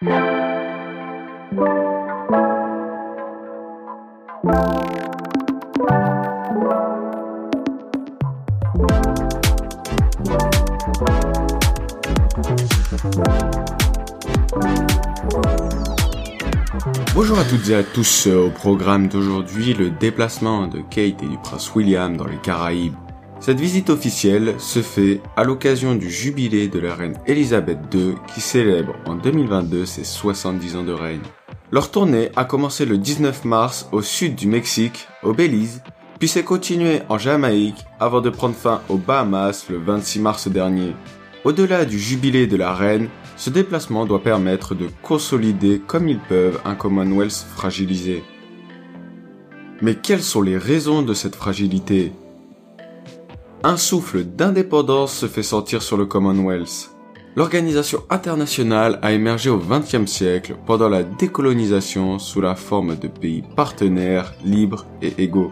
Bonjour à toutes et à tous, euh, au programme d'aujourd'hui, le déplacement de Kate et du prince William dans les Caraïbes. Cette visite officielle se fait à l'occasion du jubilé de la reine Elisabeth II qui célèbre en 2022 ses 70 ans de règne. Leur tournée a commencé le 19 mars au sud du Mexique, au Belize, puis s'est continuée en Jamaïque avant de prendre fin aux Bahamas le 26 mars dernier. Au-delà du jubilé de la reine, ce déplacement doit permettre de consolider comme ils peuvent un Commonwealth fragilisé. Mais quelles sont les raisons de cette fragilité? Un souffle d'indépendance se fait sentir sur le Commonwealth. L'organisation internationale a émergé au XXe siècle pendant la décolonisation sous la forme de pays partenaires, libres et égaux.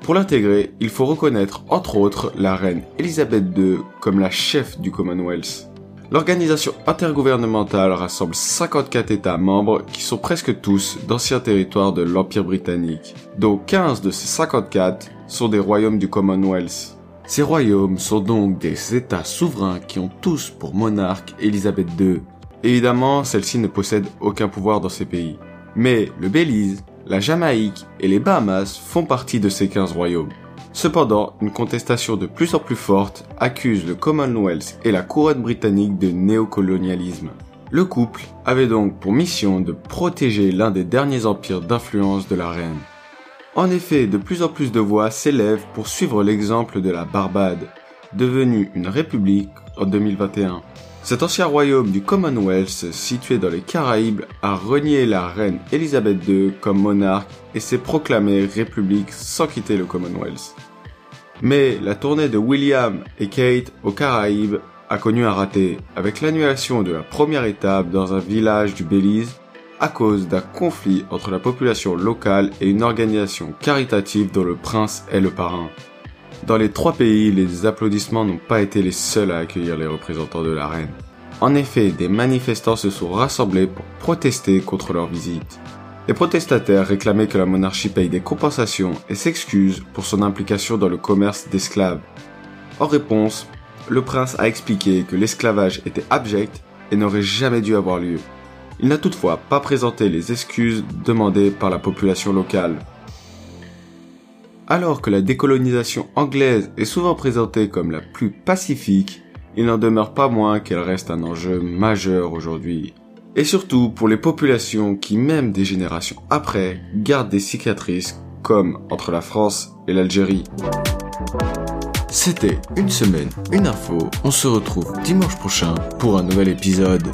Pour l'intégrer, il faut reconnaître entre autres la reine Elisabeth II comme la chef du Commonwealth. L'organisation intergouvernementale rassemble 54 États membres qui sont presque tous d'anciens territoires de l'Empire britannique, dont 15 de ces 54 sont des royaumes du Commonwealth. Ces royaumes sont donc des États souverains qui ont tous pour monarque Elisabeth II. Évidemment, celle-ci ne possède aucun pouvoir dans ces pays. Mais le Belize, la Jamaïque et les Bahamas font partie de ces 15 royaumes. Cependant, une contestation de plus en plus forte accuse le Commonwealth et la couronne britannique de néocolonialisme. Le couple avait donc pour mission de protéger l'un des derniers empires d'influence de la reine. En effet, de plus en plus de voix s'élèvent pour suivre l'exemple de la Barbade, devenue une république en 2021. Cet ancien royaume du Commonwealth, situé dans les Caraïbes, a renié la reine Elisabeth II comme monarque et s'est proclamé république sans quitter le Commonwealth. Mais la tournée de William et Kate aux Caraïbes a connu un raté, avec l'annulation de la première étape dans un village du Belize à cause d'un conflit entre la population locale et une organisation caritative dont le prince est le parrain. Dans les trois pays, les applaudissements n'ont pas été les seuls à accueillir les représentants de la reine. En effet, des manifestants se sont rassemblés pour protester contre leur visite. Les protestataires réclamaient que la monarchie paye des compensations et s'excuse pour son implication dans le commerce d'esclaves. En réponse, le prince a expliqué que l'esclavage était abject et n'aurait jamais dû avoir lieu. Il n'a toutefois pas présenté les excuses demandées par la population locale. Alors que la décolonisation anglaise est souvent présentée comme la plus pacifique, il n'en demeure pas moins qu'elle reste un enjeu majeur aujourd'hui. Et surtout pour les populations qui, même des générations après, gardent des cicatrices comme entre la France et l'Algérie. C'était une semaine, une info. On se retrouve dimanche prochain pour un nouvel épisode.